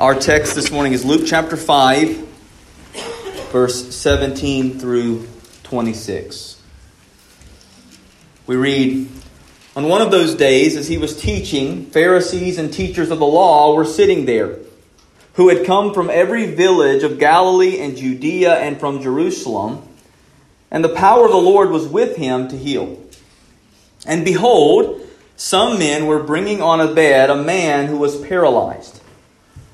Our text this morning is Luke chapter 5, verse 17 through 26. We read On one of those days, as he was teaching, Pharisees and teachers of the law were sitting there, who had come from every village of Galilee and Judea and from Jerusalem, and the power of the Lord was with him to heal. And behold, some men were bringing on a bed a man who was paralyzed.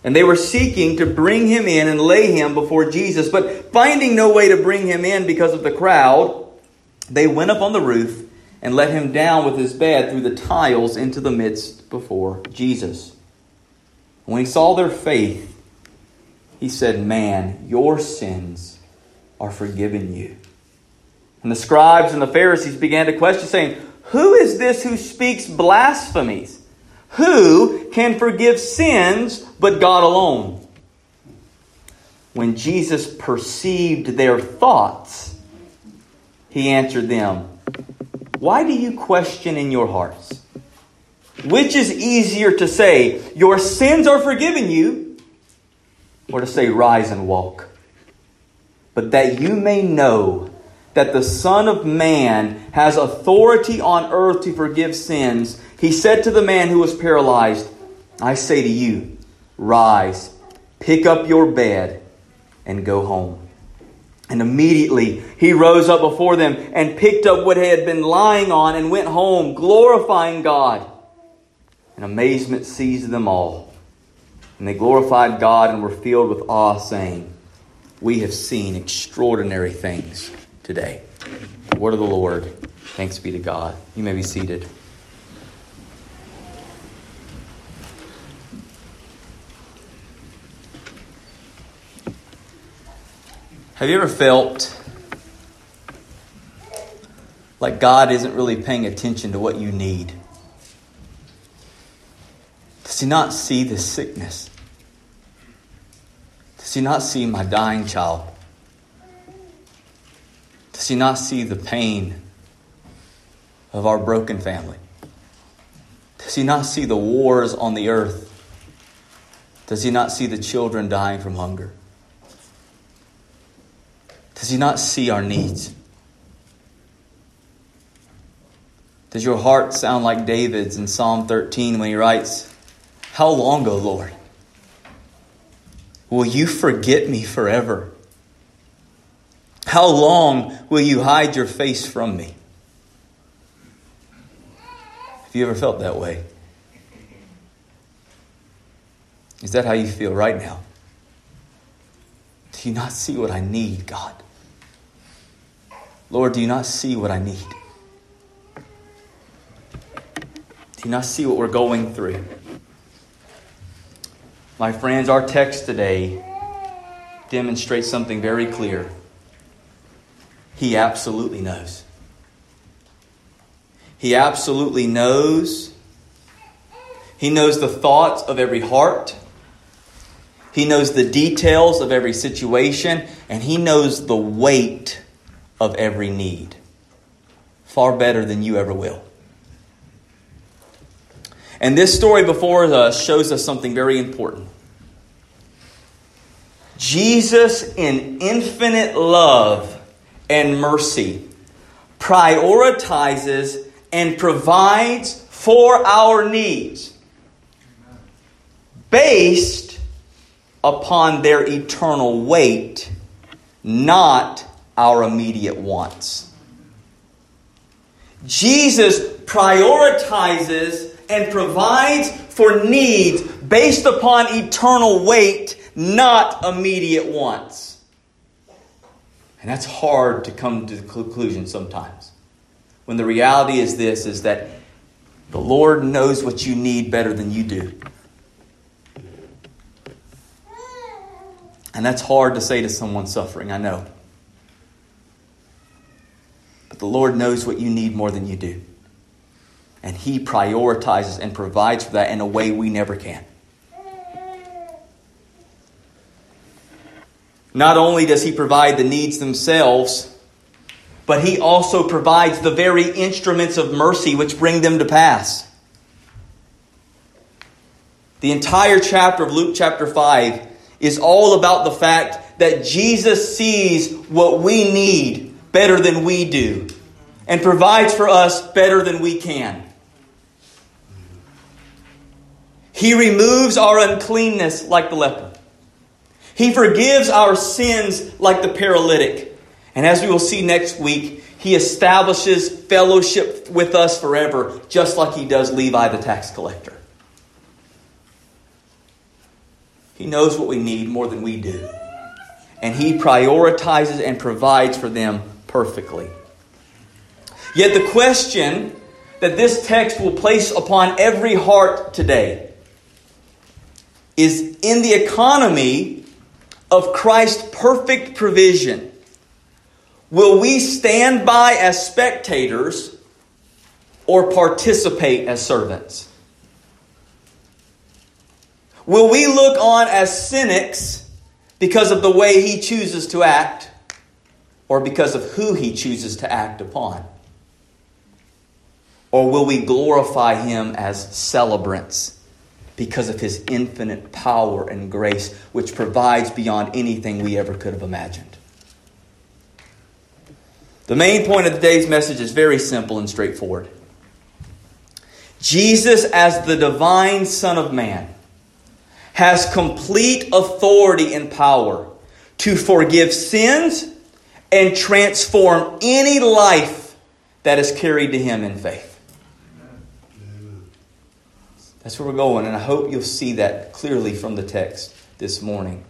And they were seeking to bring him in and lay him before Jesus. But finding no way to bring him in because of the crowd, they went up on the roof and let him down with his bed through the tiles into the midst before Jesus. When he saw their faith, he said, Man, your sins are forgiven you. And the scribes and the Pharisees began to question, saying, Who is this who speaks blasphemies? Who can forgive sins but God alone? When Jesus perceived their thoughts, he answered them, Why do you question in your hearts? Which is easier to say, Your sins are forgiven you, or to say, Rise and walk? But that you may know that the Son of Man has authority on earth to forgive sins, he said to the man who was paralyzed, I say to you, rise, pick up your bed, and go home. And immediately he rose up before them and picked up what he had been lying on and went home, glorifying God. And amazement seized them all. And they glorified God and were filled with awe, saying, We have seen extraordinary things today. The word of the Lord. Thanks be to God. You may be seated. Have you ever felt like God isn't really paying attention to what you need? Does He not see the sickness? Does He not see my dying child? Does He not see the pain of our broken family? Does He not see the wars on the earth? Does He not see the children dying from hunger? Does He not see our needs? Does your heart sound like David's in Psalm 13 when he writes, How long, O Lord? Will you forget me forever? How long will you hide your face from me? Have you ever felt that way? Is that how you feel right now? Do you not see what I need, God? Lord, do you not see what I need? Do you not see what we're going through? My friends, our text today demonstrates something very clear. He absolutely knows. He absolutely knows. He knows the thoughts of every heart. He knows the details of every situation, and He knows the weight of every need. Far better than you ever will. And this story before us shows us something very important. Jesus, in infinite love and mercy, prioritizes and provides for our needs based upon their eternal weight, not our immediate wants. Jesus prioritizes and provides for needs based upon eternal weight, not immediate wants. And that's hard to come to the conclusion sometimes. When the reality is this is that the Lord knows what you need better than you do. And that's hard to say to someone suffering, I know. But the Lord knows what you need more than you do. And He prioritizes and provides for that in a way we never can. Not only does He provide the needs themselves, but He also provides the very instruments of mercy which bring them to pass. The entire chapter of Luke chapter 5 is all about the fact that Jesus sees what we need better than we do and provides for us better than we can. He removes our uncleanness like the leper. He forgives our sins like the paralytic. And as we will see next week, he establishes fellowship with us forever, just like he does Levi the tax collector. He knows what we need more than we do. And He prioritizes and provides for them perfectly. Yet the question that this text will place upon every heart today is in the economy of Christ's perfect provision. Will we stand by as spectators or participate as servants? Will we look on as cynics because of the way he chooses to act or because of who he chooses to act upon? Or will we glorify him as celebrants because of his infinite power and grace, which provides beyond anything we ever could have imagined? The main point of today's message is very simple and straightforward. Jesus, as the divine Son of Man, has complete authority and power to forgive sins and transform any life that is carried to Him in faith. That's where we're going, and I hope you'll see that clearly from the text this morning.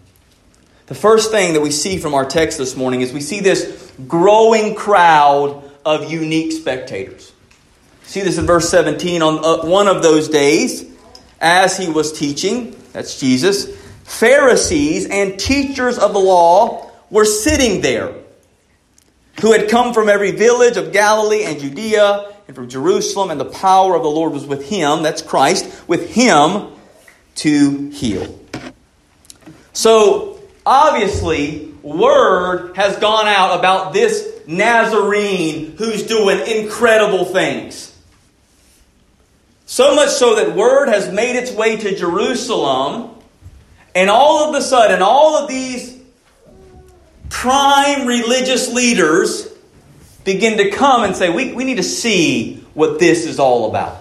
The first thing that we see from our text this morning is we see this growing crowd of unique spectators. See this in verse 17. On uh, one of those days, as he was teaching, that's Jesus, Pharisees and teachers of the law were sitting there, who had come from every village of Galilee and Judea and from Jerusalem, and the power of the Lord was with him, that's Christ, with him to heal. So, obviously, word has gone out about this Nazarene who's doing incredible things. So much so that word has made its way to Jerusalem, and all of a sudden, all of these prime religious leaders begin to come and say, we, we need to see what this is all about.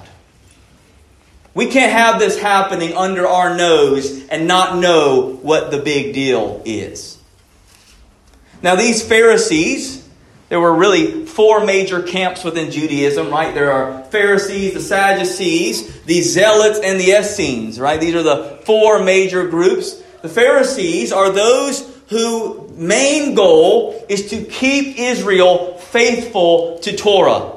We can't have this happening under our nose and not know what the big deal is. Now, these Pharisees, there were really four major camps within Judaism, right? There are Pharisees, the Sadducees, the Zealots, and the Essenes, right? These are the four major groups. The Pharisees are those whose main goal is to keep Israel faithful to Torah.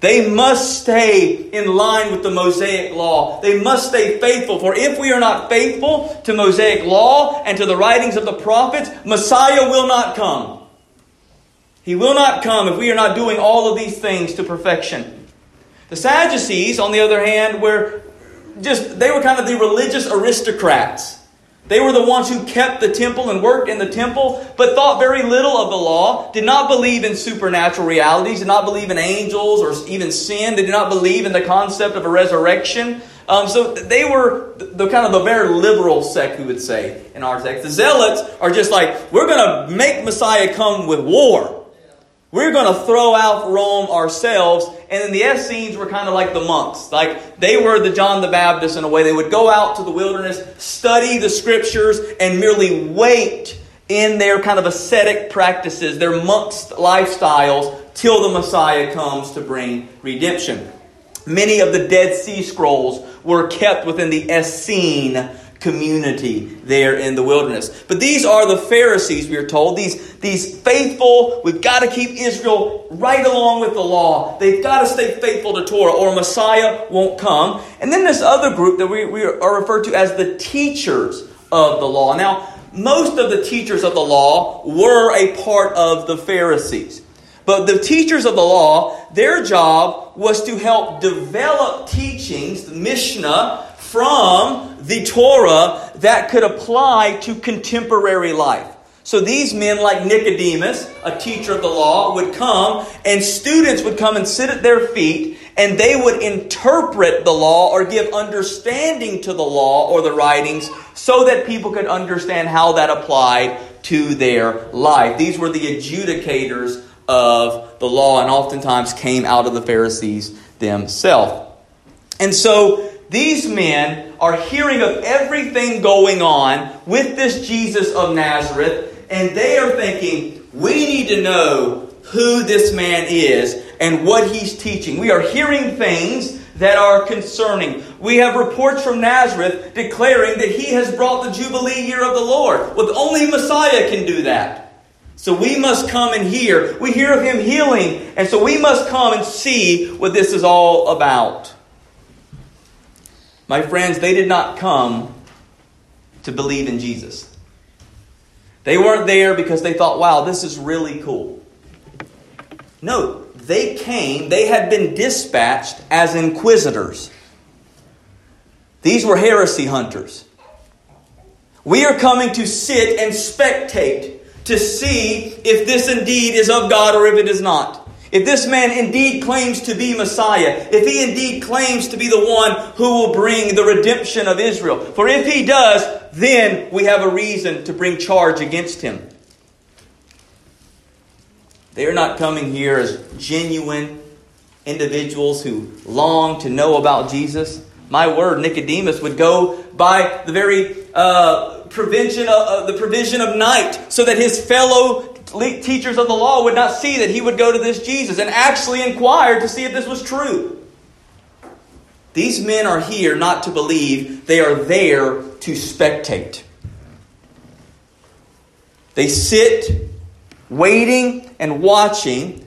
They must stay in line with the Mosaic law. They must stay faithful. For if we are not faithful to Mosaic law and to the writings of the prophets, Messiah will not come. He will not come if we are not doing all of these things to perfection. The Sadducees, on the other hand, were just, they were kind of the religious aristocrats. They were the ones who kept the temple and worked in the temple, but thought very little of the law, did not believe in supernatural realities, did not believe in angels or even sin, they did not believe in the concept of a resurrection. Um, so they were the, the, kind of the very liberal sect, we would say, in our text. The Zealots are just like, we're going to make Messiah come with war. We're going to throw out Rome ourselves. And then the Essenes were kind of like the monks. Like they were the John the Baptist in a way. They would go out to the wilderness, study the scriptures, and merely wait in their kind of ascetic practices, their monks' lifestyles, till the Messiah comes to bring redemption. Many of the Dead Sea Scrolls were kept within the Essene community there in the wilderness. But these are the Pharisees, we are told. These, these faithful, we've got to keep Israel right along with the law. They've got to stay faithful to Torah or Messiah won't come. And then this other group that we, we are referred to as the teachers of the law. Now, most of the teachers of the law were a part of the Pharisees. But the teachers of the law, their job was to help develop teachings, the Mishnah, from the Torah that could apply to contemporary life. So these men, like Nicodemus, a teacher of the law, would come, and students would come and sit at their feet and they would interpret the law or give understanding to the law or the writings so that people could understand how that applied to their life. These were the adjudicators of the law and oftentimes came out of the Pharisees themselves. And so these men are hearing of everything going on with this Jesus of Nazareth, and they are thinking, we need to know who this man is and what he's teaching. We are hearing things that are concerning. We have reports from Nazareth declaring that he has brought the Jubilee year of the Lord. Well, only Messiah can do that. So we must come and hear. We hear of him healing, and so we must come and see what this is all about. My friends, they did not come to believe in Jesus. They weren't there because they thought, wow, this is really cool. No, they came, they had been dispatched as inquisitors. These were heresy hunters. We are coming to sit and spectate to see if this indeed is of God or if it is not. If this man indeed claims to be Messiah, if he indeed claims to be the one who will bring the redemption of Israel. For if he does, then we have a reason to bring charge against him. They are not coming here as genuine individuals who long to know about Jesus. My word, Nicodemus would go by the very uh, provision of, uh, the provision of night, so that his fellow teachers of the law would not see that he would go to this Jesus, and actually inquired to see if this was true. These men are here not to believe; they are there to spectate. They sit waiting and watching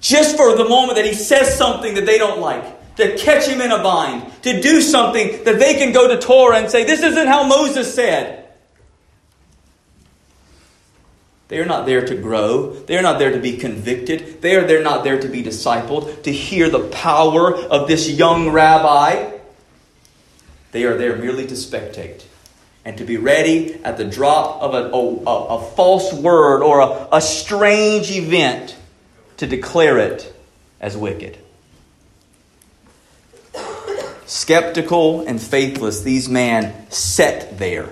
just for the moment that he says something that they don't like, to catch him in a bind, to do something that they can go to Torah and say, This isn't how Moses said. They are not there to grow. They are not there to be convicted. They are there not there to be discipled, to hear the power of this young rabbi. They are there merely to spectate and to be ready at the drop of a, a, a false word or a, a strange event to declare it as wicked. Skeptical and faithless, these men sat there.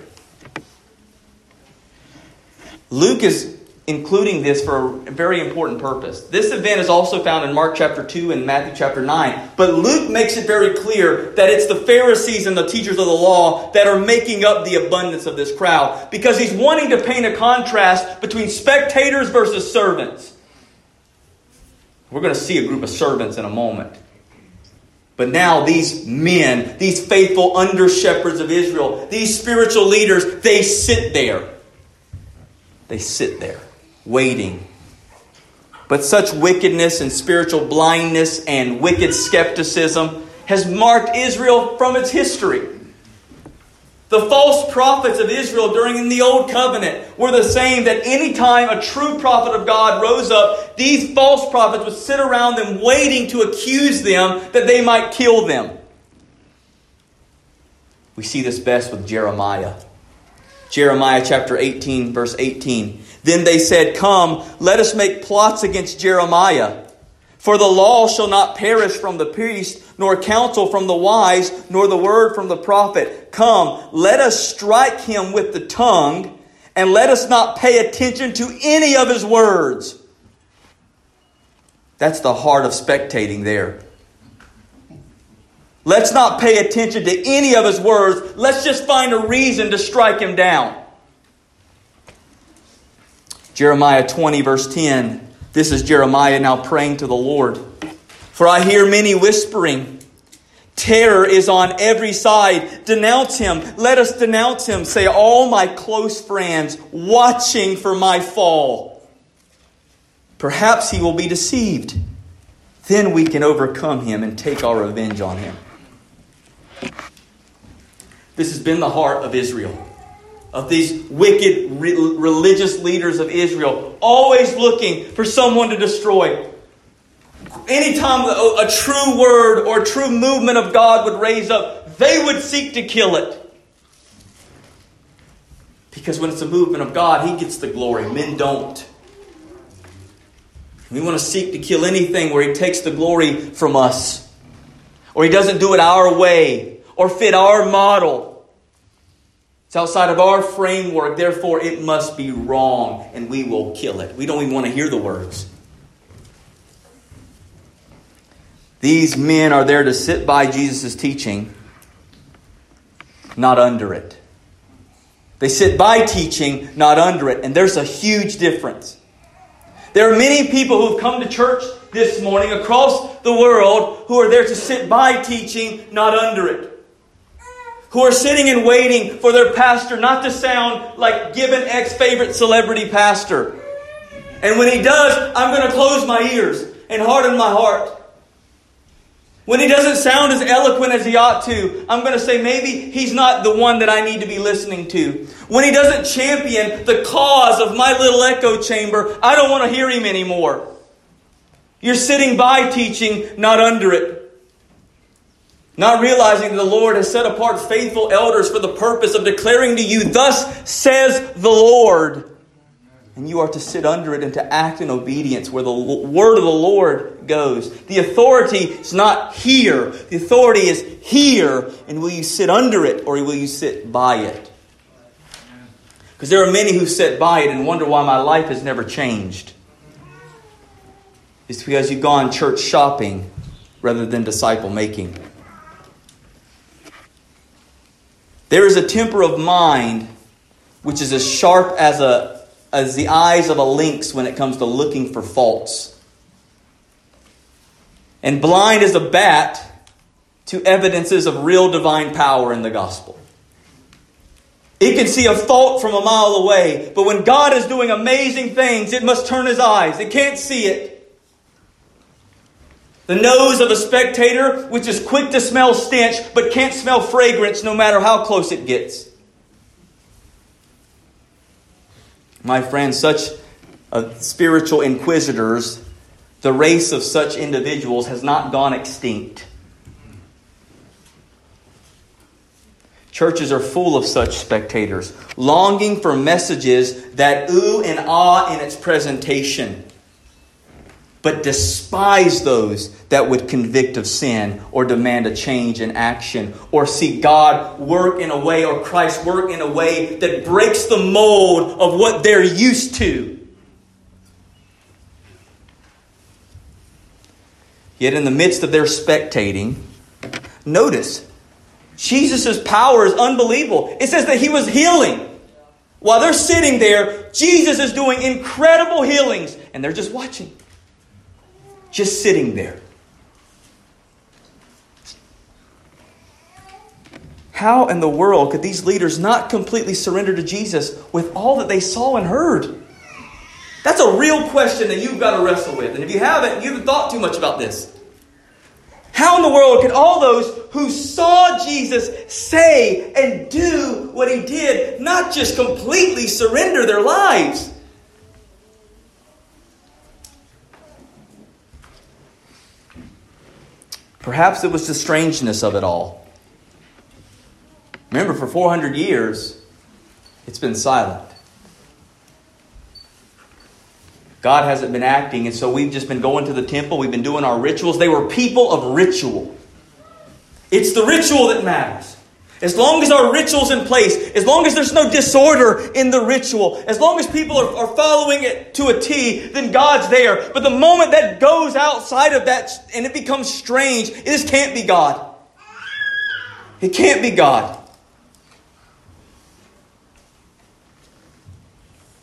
Luke is including this for a very important purpose. This event is also found in Mark chapter 2 and Matthew chapter 9. But Luke makes it very clear that it's the Pharisees and the teachers of the law that are making up the abundance of this crowd because he's wanting to paint a contrast between spectators versus servants. We're going to see a group of servants in a moment. But now these men, these faithful under shepherds of Israel, these spiritual leaders, they sit there. They sit there waiting. But such wickedness and spiritual blindness and wicked skepticism has marked Israel from its history. The false prophets of Israel during the Old Covenant were the same that anytime a true prophet of God rose up, these false prophets would sit around them waiting to accuse them that they might kill them. We see this best with Jeremiah. Jeremiah chapter 18, verse 18. Then they said, Come, let us make plots against Jeremiah. For the law shall not perish from the priest, nor counsel from the wise, nor the word from the prophet. Come, let us strike him with the tongue, and let us not pay attention to any of his words. That's the heart of spectating there. Let's not pay attention to any of his words. Let's just find a reason to strike him down. Jeremiah 20, verse 10. This is Jeremiah now praying to the Lord. For I hear many whispering. Terror is on every side. Denounce him. Let us denounce him, say all my close friends, watching for my fall. Perhaps he will be deceived. Then we can overcome him and take our revenge on him. This has been the heart of Israel of these wicked re- religious leaders of Israel, always looking for someone to destroy. Anytime a, a true word or true movement of God would raise up, they would seek to kill it. Because when it's a movement of God, He gets the glory. Men don't. We want to seek to kill anything where He takes the glory from us. Or he doesn't do it our way, or fit our model. It's outside of our framework, therefore it must be wrong, and we will kill it. We don't even want to hear the words. These men are there to sit by Jesus' teaching, not under it. They sit by teaching, not under it. And there's a huge difference. There are many people who have come to church this morning across the world who are there to sit by teaching, not under it. Who are sitting and waiting for their pastor not to sound like given ex favorite celebrity pastor. And when he does, I'm going to close my ears and harden my heart. When he doesn't sound as eloquent as he ought to, I'm going to say maybe he's not the one that I need to be listening to. When he doesn't champion the cause of my little echo chamber, I don't want to hear him anymore. You're sitting by teaching, not under it. Not realizing that the Lord has set apart faithful elders for the purpose of declaring to you, Thus says the Lord and you are to sit under it and to act in obedience where the word of the Lord goes. The authority is not here, the authority is here, and will you sit under it or will you sit by it? Because there are many who sit by it and wonder why my life has never changed. It's because you've gone church shopping rather than disciple making. There is a temper of mind which is as sharp as a as the eyes of a lynx when it comes to looking for faults. And blind as a bat to evidences of real divine power in the gospel. It can see a fault from a mile away, but when God is doing amazing things, it must turn his eyes. It can't see it. The nose of a spectator, which is quick to smell stench, but can't smell fragrance no matter how close it gets. My friends, such uh, spiritual inquisitors, the race of such individuals has not gone extinct. Churches are full of such spectators, longing for messages that ooh and ah in its presentation, but despise those that would convict of sin or demand a change in action or see God work in a way or Christ work in a way that breaks the mold of what they're used to. Yet, in the midst of their spectating, notice Jesus' power is unbelievable. It says that he was healing. While they're sitting there, Jesus is doing incredible healings, and they're just watching just sitting there. How in the world could these leaders not completely surrender to Jesus with all that they saw and heard? That's a real question that you've got to wrestle with. And if you haven't, you haven't thought too much about this. How in the world could all those who saw Jesus say and do what he did not just completely surrender their lives? Perhaps it was the strangeness of it all. Remember, for 400 years, it's been silent. God hasn't been acting, and so we've just been going to the temple, we've been doing our rituals. They were people of ritual. It's the ritual that matters. As long as our ritual's in place, as long as there's no disorder in the ritual, as long as people are, are following it to a T, then God's there. But the moment that goes outside of that and it becomes strange, it just can't be God. It can't be God.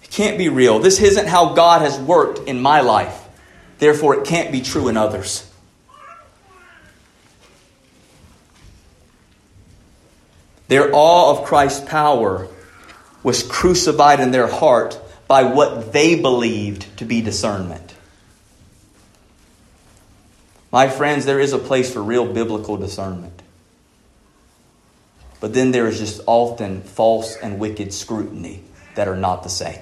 It can't be real. This isn't how God has worked in my life. Therefore, it can't be true in others. Their awe of Christ's power was crucified in their heart by what they believed to be discernment. My friends, there is a place for real biblical discernment. But then there is just often false and wicked scrutiny that are not the same.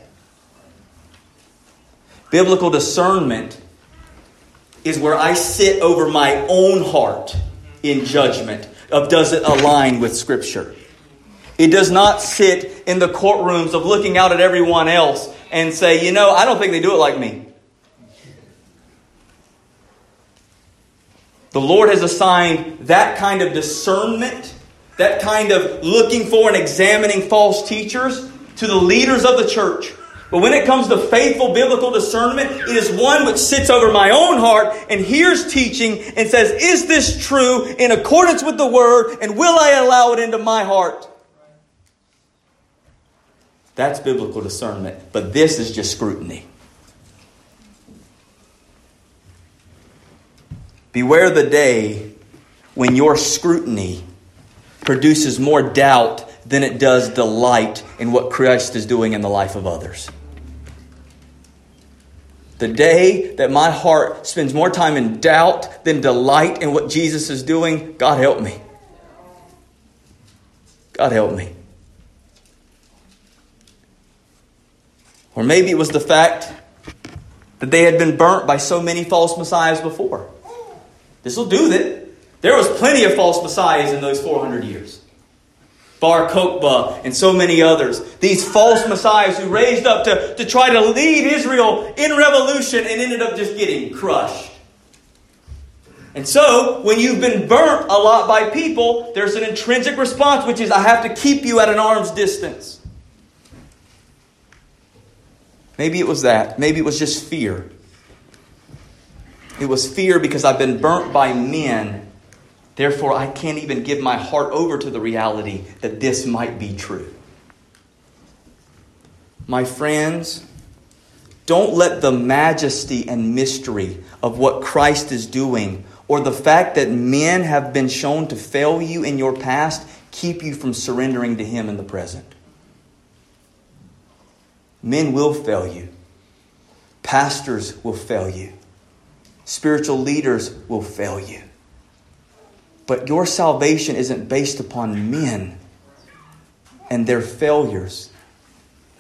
Biblical discernment is where I sit over my own heart in judgment of does it align with Scripture. It does not sit in the courtrooms of looking out at everyone else and say, you know, I don't think they do it like me. The Lord has assigned that kind of discernment, that kind of looking for and examining false teachers to the leaders of the church. But when it comes to faithful biblical discernment, it is one which sits over my own heart and hears teaching and says, Is this true in accordance with the word and will I allow it into my heart? That's biblical discernment. But this is just scrutiny. Beware the day when your scrutiny produces more doubt than it does delight in what Christ is doing in the life of others. The day that my heart spends more time in doubt than delight in what Jesus is doing, God help me. God help me. Or maybe it was the fact that they had been burnt by so many false messiahs before. This will do that. There was plenty of false messiahs in those 400 years. Bar Kokhba and so many others. These false messiahs who raised up to, to try to lead Israel in revolution and ended up just getting crushed. And so, when you've been burnt a lot by people, there's an intrinsic response, which is I have to keep you at an arm's distance. Maybe it was that. Maybe it was just fear. It was fear because I've been burnt by men. Therefore, I can't even give my heart over to the reality that this might be true. My friends, don't let the majesty and mystery of what Christ is doing or the fact that men have been shown to fail you in your past keep you from surrendering to Him in the present. Men will fail you, pastors will fail you. Spiritual leaders will fail you. But your salvation isn't based upon men and their failures,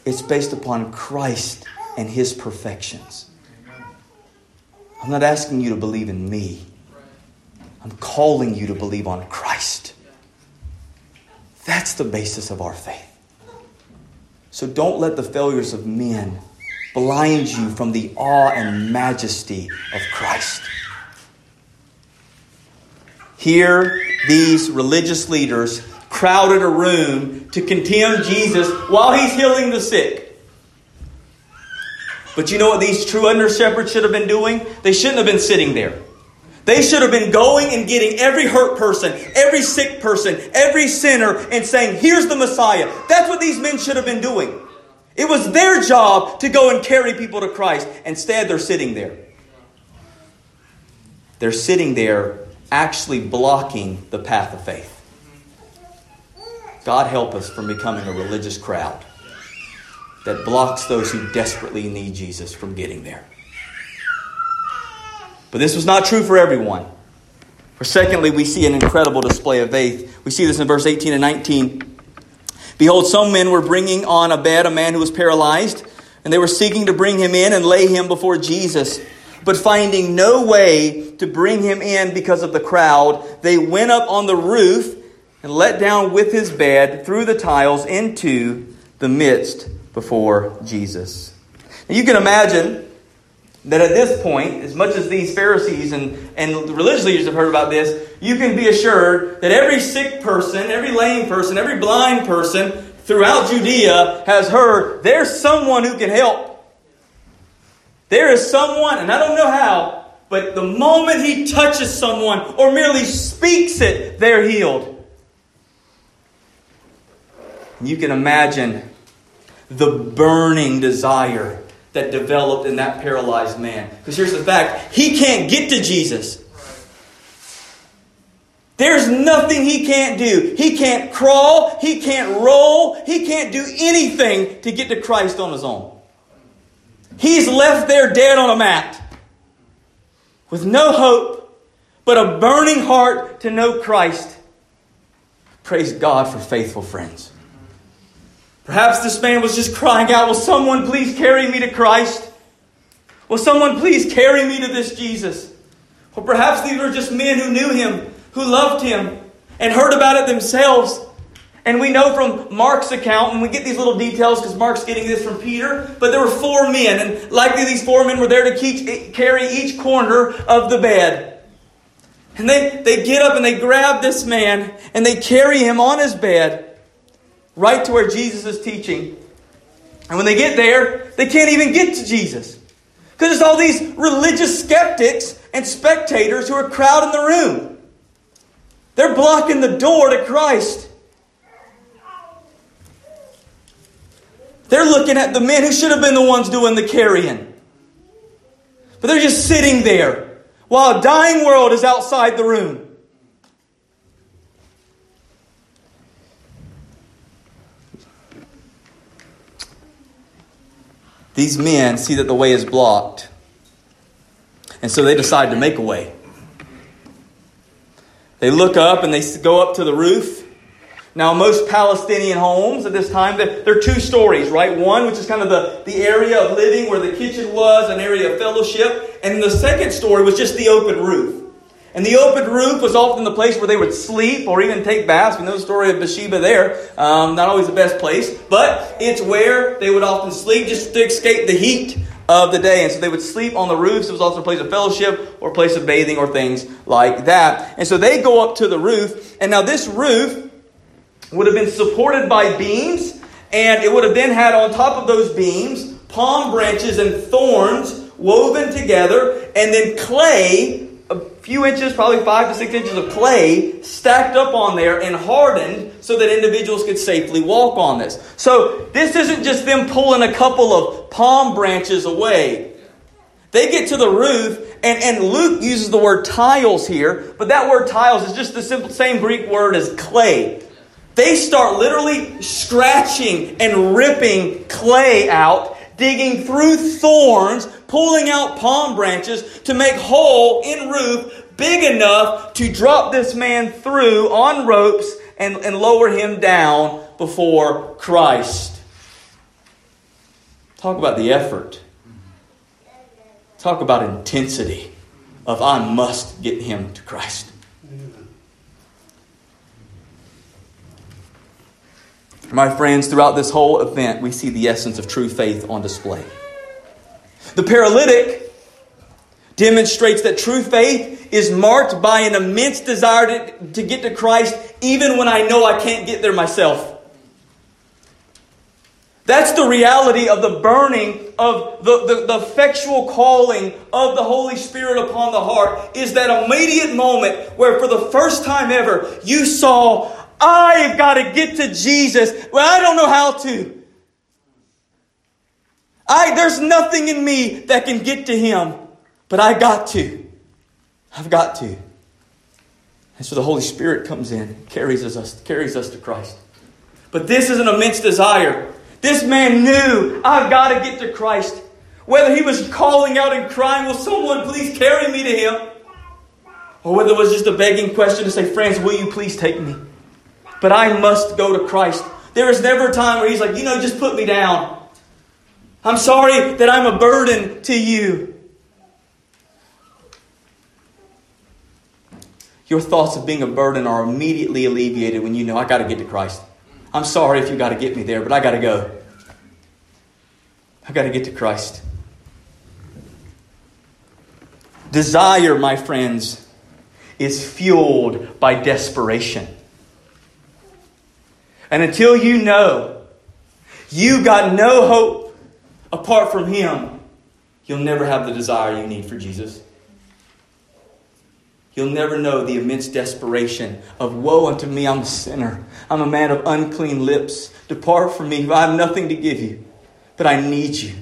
it's based upon Christ and his perfections. I'm not asking you to believe in me, I'm calling you to believe on Christ. That's the basis of our faith. So don't let the failures of men blind you from the awe and majesty of Christ. Here, these religious leaders crowded a room to condemn Jesus while he's healing the sick. But you know what these true under shepherds should have been doing? They shouldn't have been sitting there. They should have been going and getting every hurt person, every sick person, every sinner, and saying, Here's the Messiah. That's what these men should have been doing. It was their job to go and carry people to Christ. Instead, they're sitting there. They're sitting there actually blocking the path of faith. God help us from becoming a religious crowd that blocks those who desperately need Jesus from getting there. But this was not true for everyone. For secondly, we see an incredible display of faith. We see this in verse 18 and 19. Behold, some men were bringing on a bed a man who was paralyzed, and they were seeking to bring him in and lay him before Jesus. But finding no way to bring him in because of the crowd, they went up on the roof and let down with his bed through the tiles into the midst before Jesus. Now you can imagine that at this point, as much as these Pharisees and, and religious leaders have heard about this, you can be assured that every sick person, every lame person, every blind person throughout Judea has heard there's someone who can help. There is someone, and I don't know how, but the moment he touches someone or merely speaks it, they're healed. You can imagine the burning desire that developed in that paralyzed man. Because here's the fact he can't get to Jesus. There's nothing he can't do. He can't crawl, he can't roll, he can't do anything to get to Christ on his own. He's left there dead on a mat with no hope, but a burning heart to know Christ. Praise God for faithful friends. Perhaps this man was just crying out, Will someone please carry me to Christ? Will someone please carry me to this Jesus? Or perhaps these were just men who knew him, who loved him, and heard about it themselves. And we know from Mark's account, and we get these little details because Mark's getting this from Peter, but there were four men, and likely these four men were there to eh, carry each corner of the bed. And they, they get up and they grab this man and they carry him on his bed right to where Jesus is teaching. And when they get there, they can't even get to Jesus. Because there's all these religious skeptics and spectators who are crowding the room. They're blocking the door to Christ. They're looking at the men who should have been the ones doing the carrying. But they're just sitting there while a dying world is outside the room. These men see that the way is blocked. And so they decide to make a way. They look up and they go up to the roof now, most Palestinian homes at this time, they're two stories, right? One, which is kind of the, the area of living where the kitchen was, an area of fellowship. And the second story was just the open roof. And the open roof was often the place where they would sleep or even take baths. We know the story of Bathsheba there. Um, not always the best place, but it's where they would often sleep just to escape the heat of the day. And so they would sleep on the roofs. It was also a place of fellowship or a place of bathing or things like that. And so they go up to the roof. And now this roof would have been supported by beams, and it would have then had on top of those beams palm branches and thorns woven together, and then clay, a few inches, probably five to six inches of clay, stacked up on there and hardened so that individuals could safely walk on this. So this isn't just them pulling a couple of palm branches away. They get to the roof, and, and Luke uses the word tiles here, but that word tiles is just the simple, same Greek word as clay. They start literally scratching and ripping clay out, digging through thorns, pulling out palm branches to make hole in roof big enough to drop this man through on ropes and, and lower him down before Christ. Talk about the effort. Talk about intensity of I must get him to Christ. My friends, throughout this whole event, we see the essence of true faith on display. The paralytic demonstrates that true faith is marked by an immense desire to, to get to Christ, even when I know I can't get there myself. That's the reality of the burning of the, the, the, effectual calling of the Holy Spirit upon the heart is that immediate moment where for the first time ever you saw I've got to get to Jesus. Well, I don't know how to. I, there's nothing in me that can get to Him, but I got to. I've got to. And so the Holy Spirit comes in, carries us, carries us to Christ. But this is an immense desire. This man knew, I've got to get to Christ. Whether he was calling out and crying, Will someone please carry me to him? Or whether it was just a begging question to say, Friends, will you please take me? But I must go to Christ. There is never a time where He's like, you know, just put me down. I'm sorry that I'm a burden to you. Your thoughts of being a burden are immediately alleviated when you know, I got to get to Christ. I'm sorry if you got to get me there, but I got to go. I got to get to Christ. Desire, my friends, is fueled by desperation. And until you know you got no hope apart from Him, you'll never have the desire you need for Jesus. You'll never know the immense desperation of woe unto me, I'm a sinner. I'm a man of unclean lips. Depart from me, I have nothing to give you, but I need you.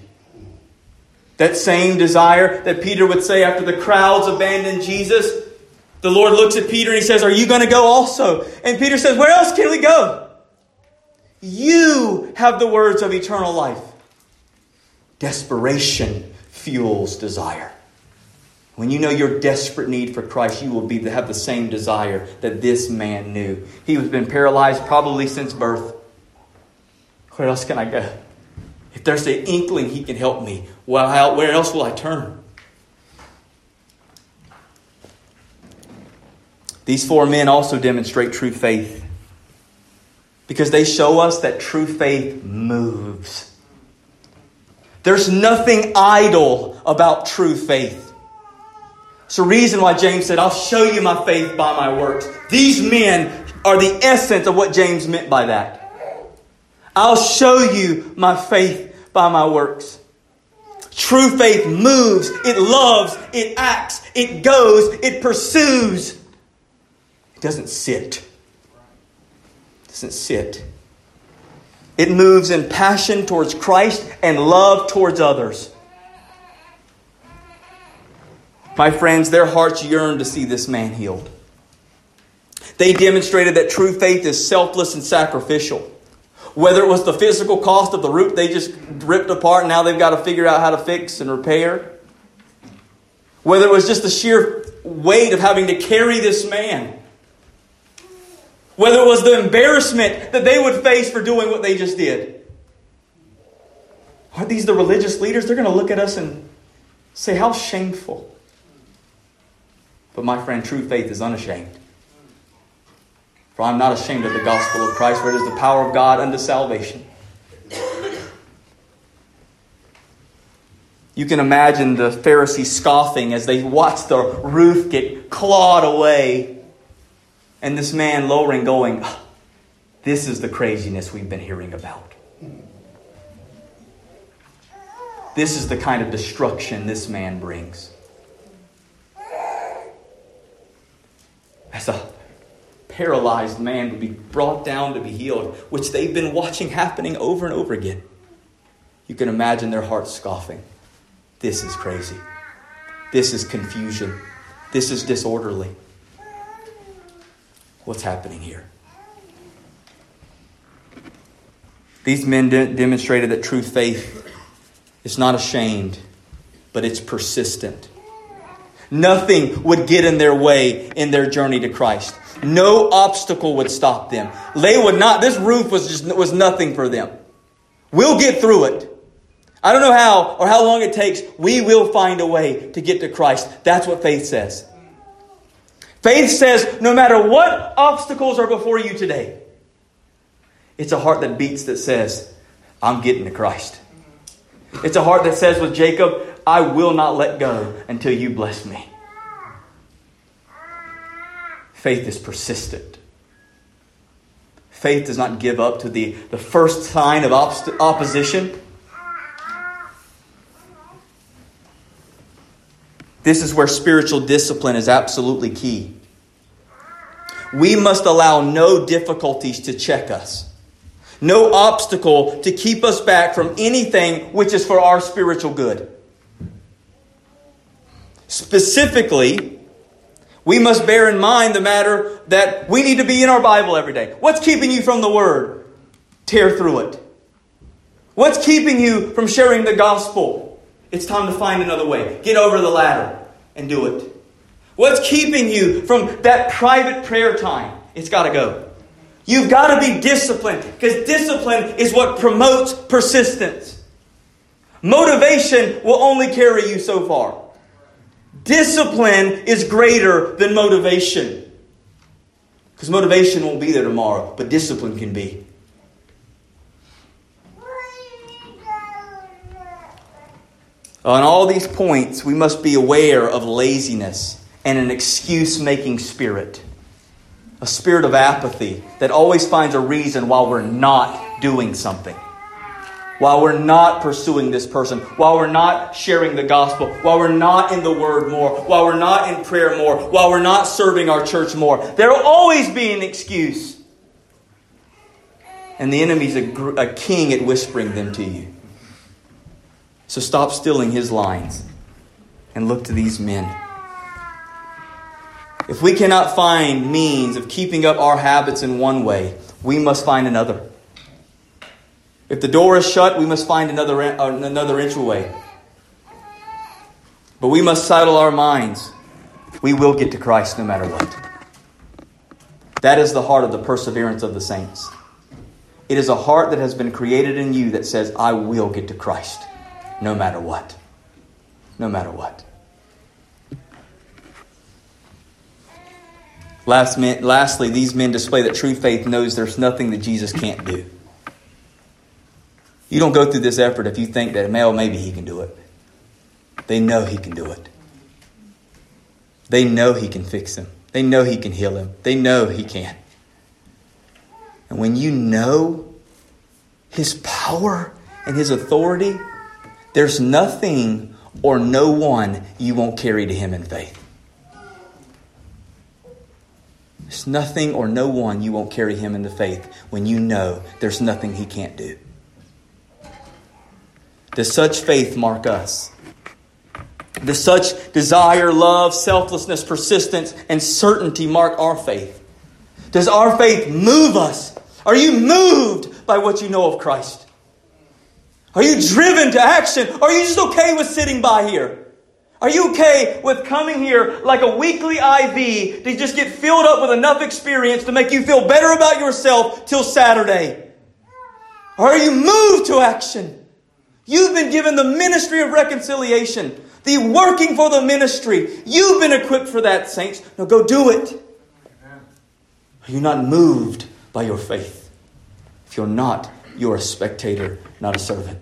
That same desire that Peter would say after the crowds abandoned Jesus, the Lord looks at Peter and he says, Are you going to go also? And Peter says, Where else can we go? You have the words of eternal life. Desperation fuels desire. When you know your desperate need for Christ, you will be have the same desire that this man knew. He has been paralyzed probably since birth. Where else can I go? If there's an inkling he can help me, well, where else will I turn? These four men also demonstrate true faith because they show us that true faith moves. There's nothing idle about true faith. It's the reason why James said, I'll show you my faith by my works. These men are the essence of what James meant by that. I'll show you my faith by my works. True faith moves, it loves, it acts, it goes, it pursues. It doesn't sit. Doesn't sit. It moves in passion towards Christ and love towards others. My friends, their hearts yearn to see this man healed. They demonstrated that true faith is selfless and sacrificial. Whether it was the physical cost of the root they just ripped apart now they've got to figure out how to fix and repair. Whether it was just the sheer weight of having to carry this man. Whether it was the embarrassment that they would face for doing what they just did. Aren't these the religious leaders? They're going to look at us and say, How shameful. But my friend, true faith is unashamed. For I am not ashamed of the gospel of Christ, for it is the power of God unto salvation. You can imagine the Pharisees scoffing as they watch the roof get clawed away, and this man lowering, going, ah, This is the craziness we've been hearing about. This is the kind of destruction this man brings. As a paralyzed man would be brought down to be healed, which they've been watching happening over and over again. You can imagine their hearts scoffing. This is crazy. This is confusion. This is disorderly. What's happening here? These men de- demonstrated that true faith is not ashamed, but it's persistent. Nothing would get in their way in their journey to Christ. No obstacle would stop them. They would not, this roof was just was nothing for them. We'll get through it. I don't know how or how long it takes. We will find a way to get to Christ. That's what faith says. Faith says no matter what obstacles are before you today, it's a heart that beats that says, I'm getting to Christ. It's a heart that says with Jacob, I will not let go until you bless me. Faith is persistent. Faith does not give up to the, the first sign of op- opposition. This is where spiritual discipline is absolutely key. We must allow no difficulties to check us, no obstacle to keep us back from anything which is for our spiritual good. Specifically, we must bear in mind the matter that we need to be in our Bible every day. What's keeping you from the Word? Tear through it. What's keeping you from sharing the gospel? It's time to find another way. Get over the ladder and do it. What's keeping you from that private prayer time? It's got to go. You've got to be disciplined because discipline is what promotes persistence. Motivation will only carry you so far. Discipline is greater than motivation. Because motivation won't be there tomorrow, but discipline can be. On all these points, we must be aware of laziness and an excuse making spirit. A spirit of apathy that always finds a reason while we're not doing something while we're not pursuing this person, while we're not sharing the gospel, while we're not in the word more, while we're not in prayer more, while we're not serving our church more. There will always be an excuse. And the enemy's a, a king at whispering them to you. So stop stealing his lines and look to these men. If we cannot find means of keeping up our habits in one way, we must find another. If the door is shut, we must find another, uh, another entryway. But we must settle our minds. We will get to Christ no matter what. That is the heart of the perseverance of the saints. It is a heart that has been created in you that says, I will get to Christ no matter what. No matter what. Last, lastly, these men display that true faith knows there's nothing that Jesus can't do. You don't go through this effort if you think that, well, maybe he can do it. They know he can do it. They know He can fix him, they know He can heal him, they know He can. And when you know His power and His authority, there's nothing or no one you won't carry to Him in faith. There's nothing or no one you won't carry him into faith when you know there's nothing he can't do. Does such faith mark us? Does such desire, love, selflessness, persistence, and certainty mark our faith? Does our faith move us? Are you moved by what you know of Christ? Are you driven to action? Or are you just okay with sitting by here? Are you okay with coming here like a weekly IV to just get filled up with enough experience to make you feel better about yourself till Saturday? Or are you moved to action? You've been given the ministry of reconciliation, the working for the ministry. You've been equipped for that, saints. Now go do it. Are you not moved by your faith? If you're not, you're a spectator, not a servant.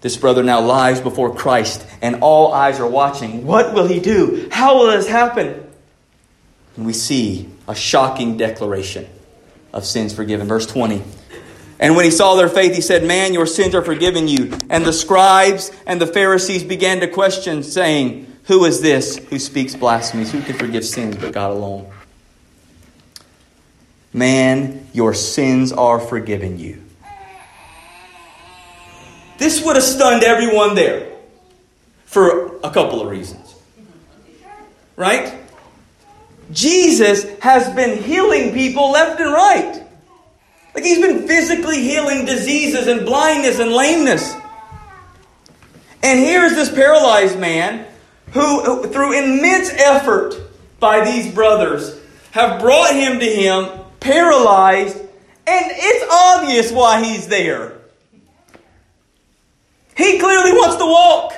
This brother now lies before Christ, and all eyes are watching. What will he do? How will this happen? And we see a shocking declaration of sins forgiven. Verse 20. And when he saw their faith, he said, Man, your sins are forgiven you. And the scribes and the Pharisees began to question, saying, Who is this who speaks blasphemies? Who can forgive sins but God alone? Man, your sins are forgiven you. This would have stunned everyone there for a couple of reasons. Right? Jesus has been healing people left and right. Like he's been physically healing diseases and blindness and lameness. And here's this paralyzed man who, through immense effort by these brothers, have brought him to him paralyzed, and it's obvious why he's there. He clearly wants to walk.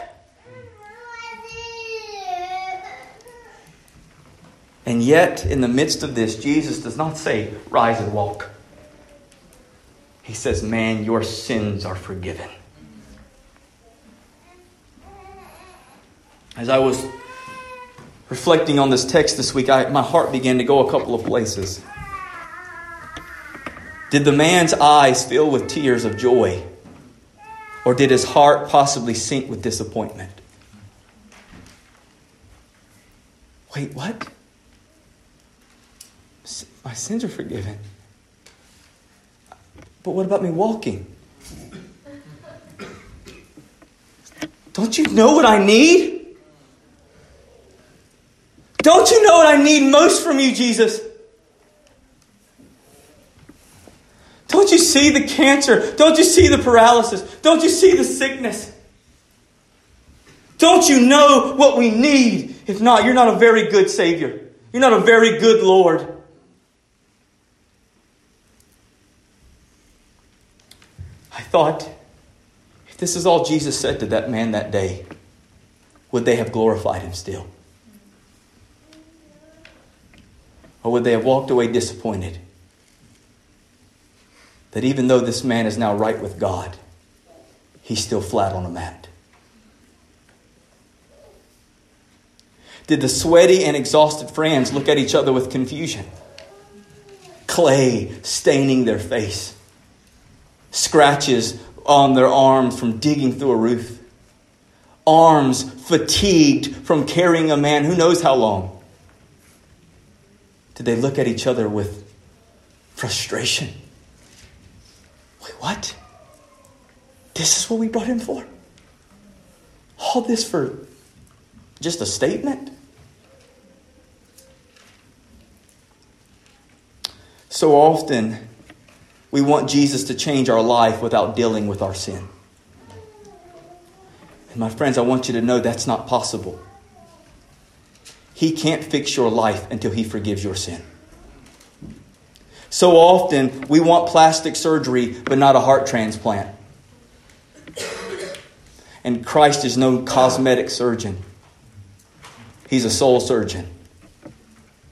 And yet, in the midst of this, Jesus does not say, Rise and walk. He says, Man, your sins are forgiven. As I was reflecting on this text this week, I, my heart began to go a couple of places. Did the man's eyes fill with tears of joy? Or did his heart possibly sink with disappointment? Wait, what? My sins are forgiven. But what about me walking? Don't you know what I need? Don't you know what I need most from you, Jesus? Don't you see the cancer? Don't you see the paralysis? Don't you see the sickness? Don't you know what we need? If not, you're not a very good Savior. You're not a very good Lord. I thought, if this is all Jesus said to that man that day, would they have glorified him still? Or would they have walked away disappointed? That even though this man is now right with God, he's still flat on a mat. Did the sweaty and exhausted friends look at each other with confusion? Clay staining their face, scratches on their arms from digging through a roof, arms fatigued from carrying a man who knows how long. Did they look at each other with frustration? What? This is what we brought him for? All this for just a statement? So often, we want Jesus to change our life without dealing with our sin. And my friends, I want you to know that's not possible. He can't fix your life until He forgives your sin. So often we want plastic surgery, but not a heart transplant. And Christ is no cosmetic surgeon, He's a soul surgeon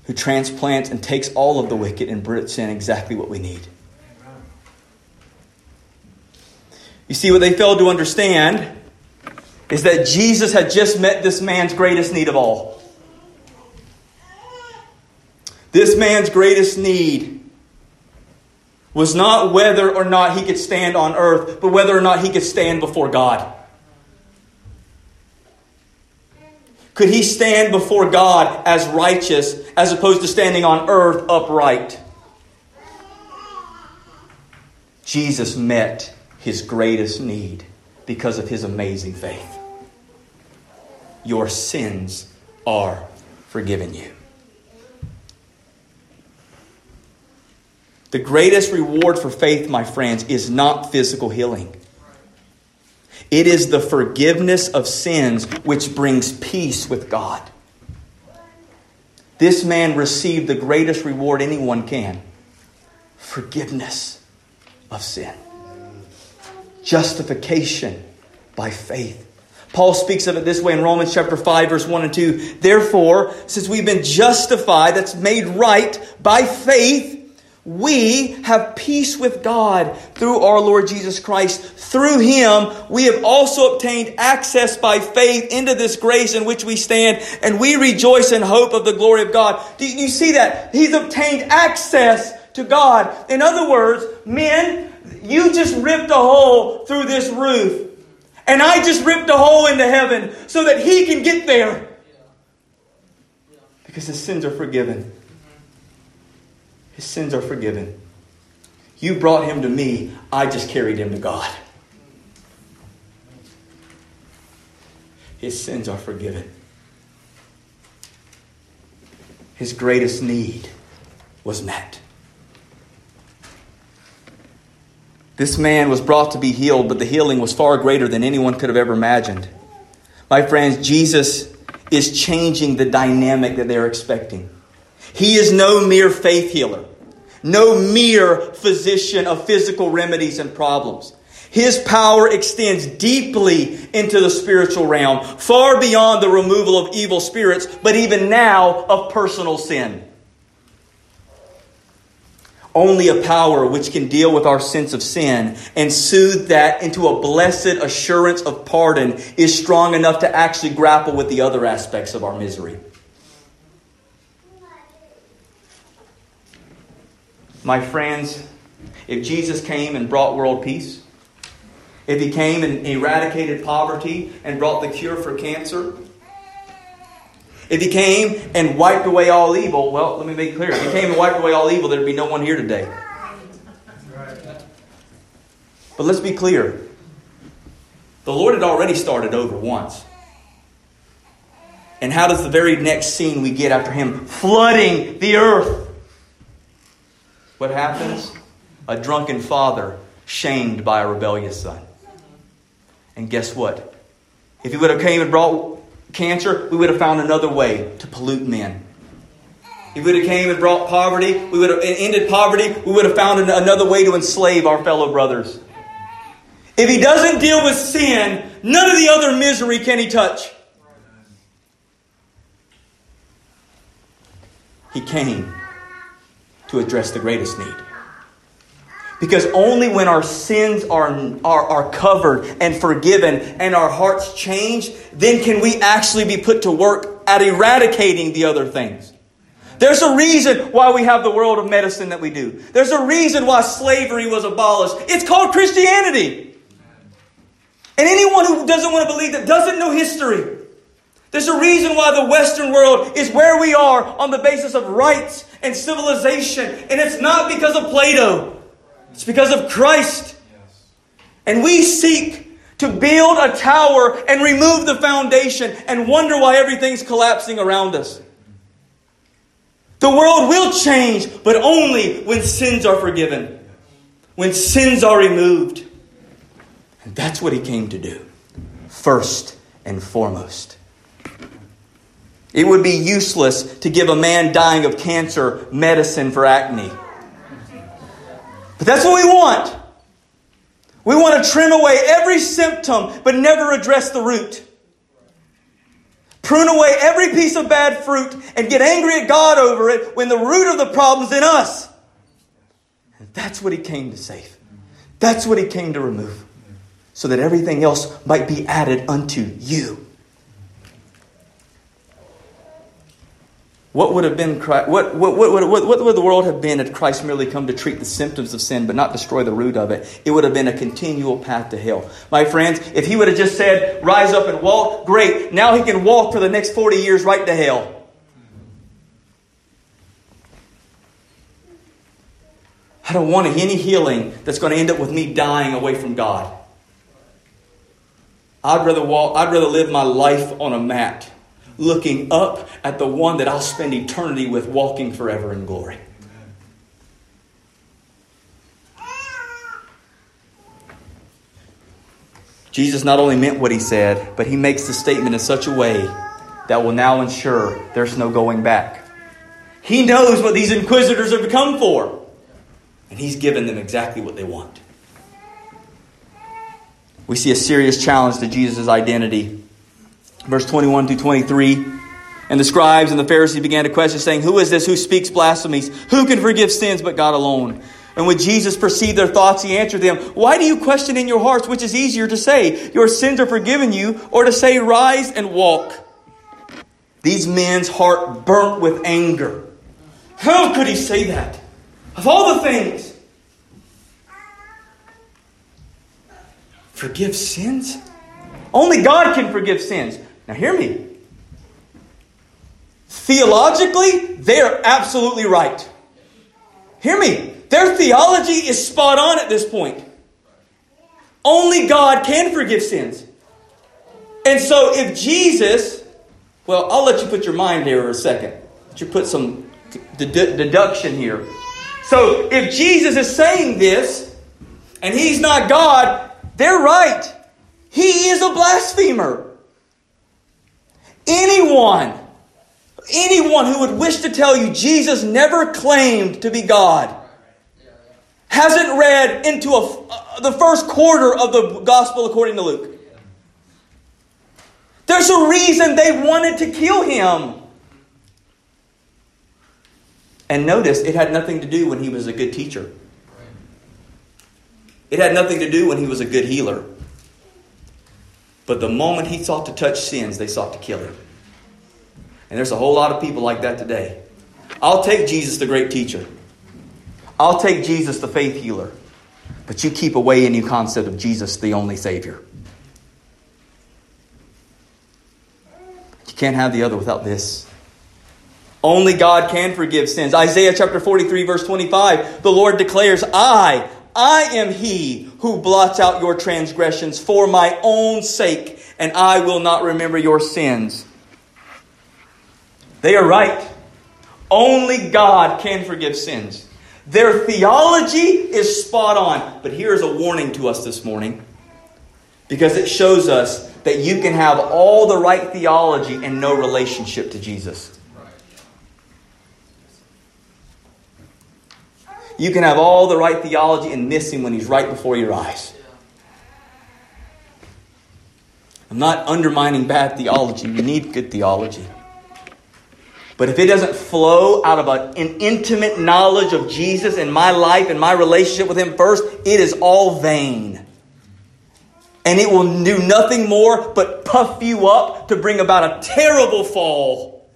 who transplants and takes all of the wicked and puts in exactly what we need. You see, what they failed to understand is that Jesus had just met this man's greatest need of all. This man's greatest need was not whether or not he could stand on earth, but whether or not he could stand before God. Could he stand before God as righteous as opposed to standing on earth upright? Jesus met his greatest need because of his amazing faith. Your sins are forgiven you. The greatest reward for faith, my friends, is not physical healing. It is the forgiveness of sins which brings peace with God. This man received the greatest reward anyone can forgiveness of sin, justification by faith. Paul speaks of it this way in Romans chapter 5 verse 1 and 2. Therefore, since we've been justified, that's made right by faith, we have peace with God through our Lord Jesus Christ. Through him, we have also obtained access by faith into this grace in which we stand, and we rejoice in hope of the glory of God. Do you see that? He's obtained access to God. In other words, men, you just ripped a hole through this roof, and I just ripped a hole into heaven so that he can get there. Because his sins are forgiven. His sins are forgiven. You brought him to me, I just carried him to God. His sins are forgiven. His greatest need was met. This man was brought to be healed, but the healing was far greater than anyone could have ever imagined. My friends, Jesus is changing the dynamic that they're expecting. He is no mere faith healer, no mere physician of physical remedies and problems. His power extends deeply into the spiritual realm, far beyond the removal of evil spirits, but even now of personal sin. Only a power which can deal with our sense of sin and soothe that into a blessed assurance of pardon is strong enough to actually grapple with the other aspects of our misery. My friends, if Jesus came and brought world peace, if he came and eradicated poverty and brought the cure for cancer, if he came and wiped away all evil, well, let me make clear. If he came and wiped away all evil, there'd be no one here today. But let's be clear. The Lord had already started over once. And how does the very next scene we get after him flooding the earth what happens? A drunken father shamed by a rebellious son. And guess what? If he would have came and brought cancer, we would have found another way to pollute men. If he would have came and brought poverty, we would have ended poverty, we would have found another way to enslave our fellow brothers. If he doesn't deal with sin, none of the other misery can he touch. He came to address the greatest need. Because only when our sins are, are, are covered and forgiven and our hearts change, then can we actually be put to work at eradicating the other things. There's a reason why we have the world of medicine that we do. There's a reason why slavery was abolished. It's called Christianity. And anyone who doesn't want to believe that doesn't know history. There's a reason why the Western world is where we are on the basis of rights and civilization. And it's not because of Plato, it's because of Christ. And we seek to build a tower and remove the foundation and wonder why everything's collapsing around us. The world will change, but only when sins are forgiven, when sins are removed. And that's what he came to do, first and foremost. It would be useless to give a man dying of cancer medicine for acne. But that's what we want. We want to trim away every symptom, but never address the root. Prune away every piece of bad fruit and get angry at God over it when the root of the problem's in us. And that's what he came to save. That's what he came to remove. so that everything else might be added unto you. What would have been what, what, what, what, what would the world have been had Christ merely come to treat the symptoms of sin but not destroy the root of it? It would have been a continual path to hell. My friends, if he would have just said, rise up and walk, great. Now he can walk for the next 40 years right to hell. I don't want any healing that's going to end up with me dying away from God. I'd rather walk, I'd rather live my life on a mat looking up at the one that I'll spend eternity with, walking forever in glory. Jesus not only meant what he said, but he makes the statement in such a way that will now ensure there's no going back. He knows what these inquisitors have come for, and he's given them exactly what they want. We see a serious challenge to Jesus' identity verse 21 to 23. And the scribes and the Pharisees began to question, saying, Who is this who speaks blasphemies? Who can forgive sins but God alone? And when Jesus perceived their thoughts, he answered them, Why do you question in your hearts which is easier to say, Your sins are forgiven you, or to say, Rise and walk? These men's heart burnt with anger. How could he say that? Of all the things, forgive sins? Only God can forgive sins. Now, hear me. Theologically, they are absolutely right. Hear me. Their theology is spot on at this point. Only God can forgive sins. And so, if Jesus, well, I'll let you put your mind here for a second. Let you put some deduction here. So, if Jesus is saying this, and he's not God, they're right. He is a blasphemer. Anyone, anyone who would wish to tell you Jesus never claimed to be God hasn't read into a, uh, the first quarter of the gospel according to Luke. There's a reason they wanted to kill him. And notice, it had nothing to do when he was a good teacher. It had nothing to do when he was a good healer. But the moment he sought to touch sins, they sought to kill him. And there's a whole lot of people like that today. I'll take Jesus, the great teacher. I'll take Jesus, the faith healer. But you keep away any concept of Jesus, the only Savior. You can't have the other without this. Only God can forgive sins. Isaiah chapter 43, verse 25, the Lord declares, I, I am he who blots out your transgressions for my own sake, and I will not remember your sins. They are right. Only God can forgive sins. Their theology is spot on. But here is a warning to us this morning because it shows us that you can have all the right theology and no relationship to Jesus. You can have all the right theology and miss him when he's right before your eyes. I'm not undermining bad theology. You need good theology. But if it doesn't flow out of an intimate knowledge of Jesus and my life and my relationship with Him first, it is all vain. And it will do nothing more but puff you up to bring about a terrible fall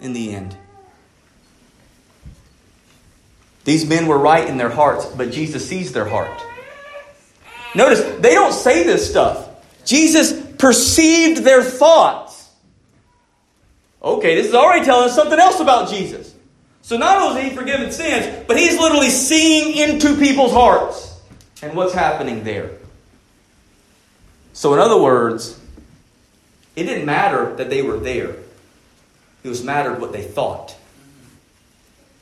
in the end. These men were right in their hearts, but Jesus sees their heart. Notice, they don't say this stuff. Jesus perceived their thoughts. Okay, this is already telling us something else about Jesus. So not only is he forgiven sins, but he's literally seeing into people's hearts and what's happening there. So, in other words, it didn't matter that they were there. It was mattered what they thought.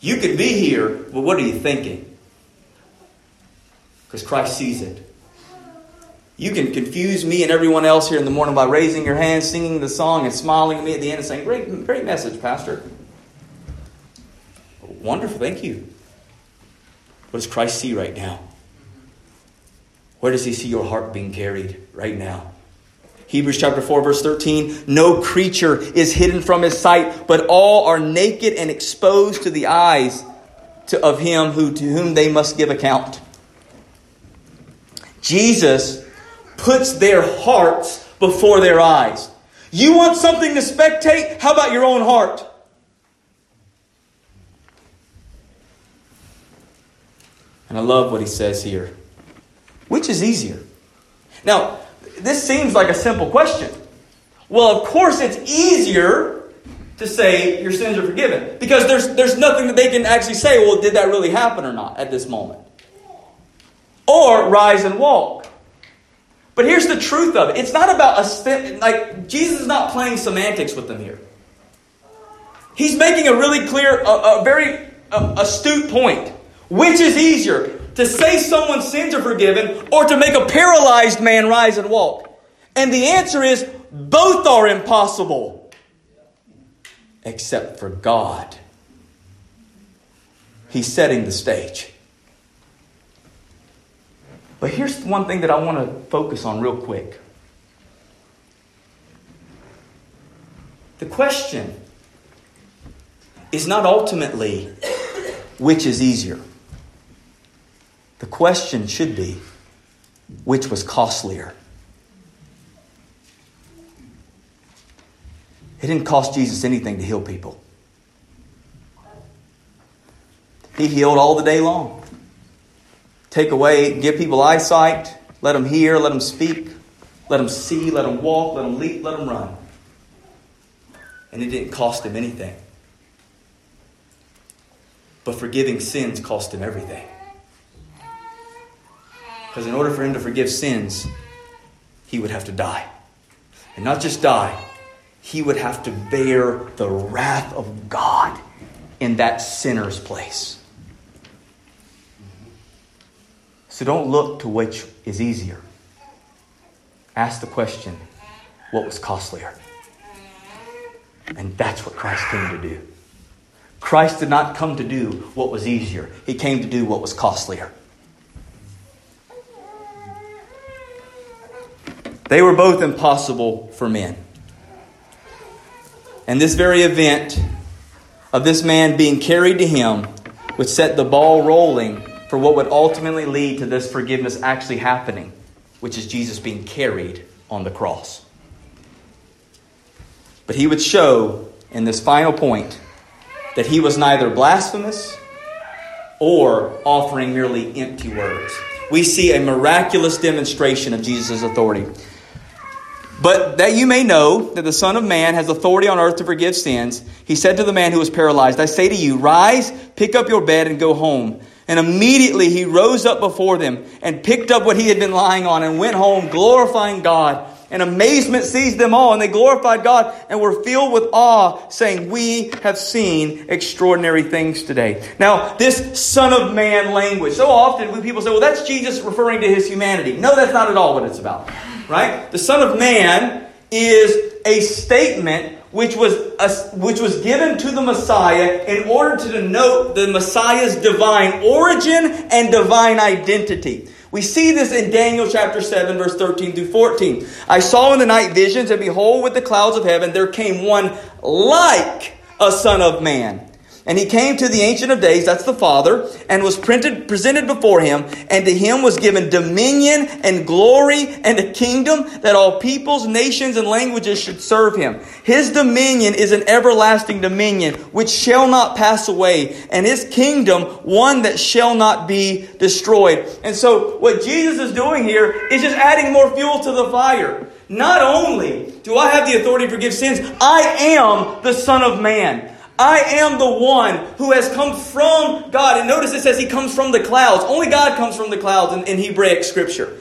You could be here, but what are you thinking? Because Christ sees it. You can confuse me and everyone else here in the morning by raising your hand, singing the song, and smiling at me at the end and saying, Great, great message, Pastor. Wonderful, thank you. What does Christ see right now? Where does he see your heart being carried right now? Hebrews chapter 4, verse 13 No creature is hidden from his sight, but all are naked and exposed to the eyes to, of him who, to whom they must give account. Jesus puts their hearts before their eyes. You want something to spectate? How about your own heart? And I love what he says here. Which is easier? Now, this seems like a simple question. Well, of course, it's easier to say your sins are forgiven because there's, there's nothing that they can actually say, well, did that really happen or not at this moment? Or rise and walk. But here's the truth of it it's not about a, like, Jesus is not playing semantics with them here. He's making a really clear, a, a very astute point. Which is easier, to say someone's sins are forgiven or to make a paralyzed man rise and walk? And the answer is both are impossible, except for God. He's setting the stage. But here's one thing that I want to focus on real quick. The question is not ultimately which is easier. The question should be which was costlier? It didn't cost Jesus anything to heal people. He healed all the day long. Take away, give people eyesight, let them hear, let them speak, let them see, let them walk, let them leap, let them run. And it didn't cost him anything. But forgiving sins cost him everything. Because in order for him to forgive sins, he would have to die. And not just die, he would have to bear the wrath of God in that sinner's place. So don't look to which is easier. Ask the question what was costlier? And that's what Christ came to do. Christ did not come to do what was easier, He came to do what was costlier. They were both impossible for men. And this very event of this man being carried to him would set the ball rolling for what would ultimately lead to this forgiveness actually happening, which is Jesus being carried on the cross. But he would show in this final point that he was neither blasphemous or offering merely empty words. We see a miraculous demonstration of Jesus' authority. But that you may know that the Son of Man has authority on earth to forgive sins, he said to the man who was paralyzed, I say to you, rise, pick up your bed, and go home. And immediately he rose up before them and picked up what he had been lying on and went home, glorifying God. And amazement seized them all, and they glorified God and were filled with awe, saying, We have seen extraordinary things today. Now, this Son of Man language, so often people say, Well, that's Jesus referring to his humanity. No, that's not at all what it's about right? The Son of Man is a statement which was, a, which was given to the Messiah in order to denote the Messiah's divine origin and divine identity. We see this in Daniel chapter 7, verse 13 through 14. I saw in the night visions, and behold, with the clouds of heaven there came one like a Son of Man. And he came to the Ancient of Days, that's the Father, and was printed, presented before him, and to him was given dominion and glory and a kingdom that all peoples, nations, and languages should serve him. His dominion is an everlasting dominion which shall not pass away, and his kingdom one that shall not be destroyed. And so, what Jesus is doing here is just adding more fuel to the fire. Not only do I have the authority to forgive sins, I am the Son of Man. I am the one who has come from God. And notice it says he comes from the clouds. Only God comes from the clouds in, in Hebraic scripture.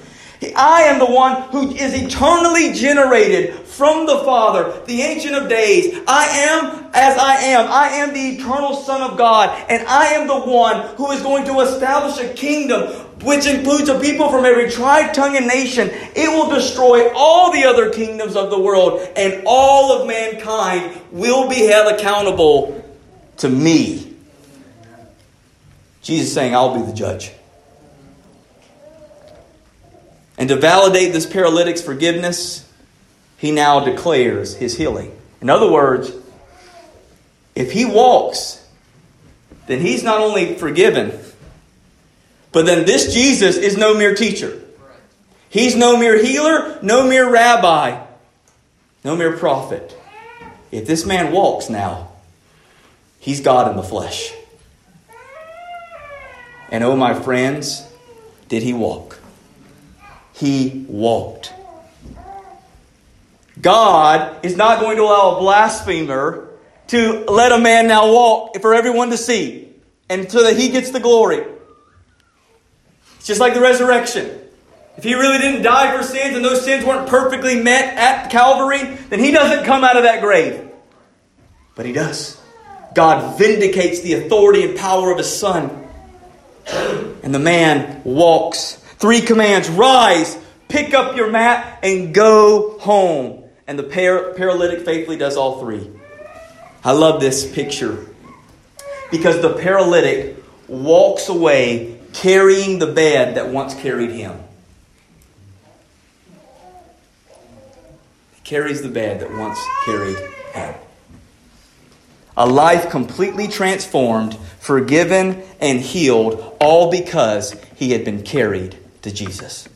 I am the one who is eternally generated from the Father, the Ancient of Days. I am as I am. I am the eternal Son of God, and I am the one who is going to establish a kingdom which includes a people from every tribe, tongue, and nation. It will destroy all the other kingdoms of the world, and all of mankind will be held accountable to me. Jesus saying, I'll be the judge. And to validate this paralytic's forgiveness, he now declares his healing. In other words, if he walks, then he's not only forgiven, but then this Jesus is no mere teacher. He's no mere healer, no mere rabbi, no mere prophet. If this man walks now, he's God in the flesh. And oh, my friends, did he walk? He walked. God is not going to allow a blasphemer to let a man now walk for everyone to see and so that he gets the glory. It's just like the resurrection. If he really didn't die for sins and those sins weren't perfectly met at Calvary, then he doesn't come out of that grave. But he does. God vindicates the authority and power of his son. And the man walks. Three commands rise, pick up your mat, and go home. And the par- paralytic faithfully does all three. I love this picture because the paralytic walks away carrying the bed that once carried him. He carries the bed that once carried him. A life completely transformed, forgiven, and healed, all because he had been carried to Jesus.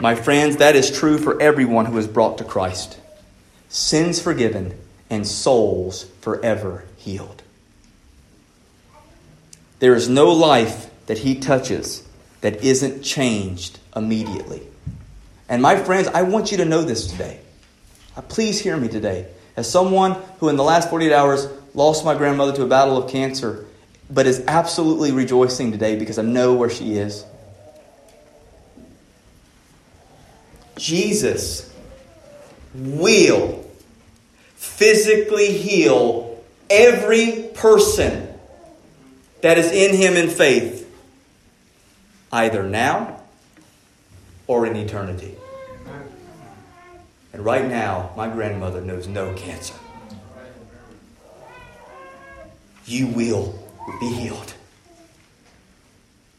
My friends, that is true for everyone who is brought to Christ. Sins forgiven and souls forever healed. There is no life that he touches that isn't changed immediately. And my friends, I want you to know this today. Uh, please hear me today. As someone who in the last 48 hours lost my grandmother to a battle of cancer, but is absolutely rejoicing today because I know where she is. Jesus will physically heal every person that is in him in faith, either now or in eternity. And right now, my grandmother knows no cancer. You will be healed.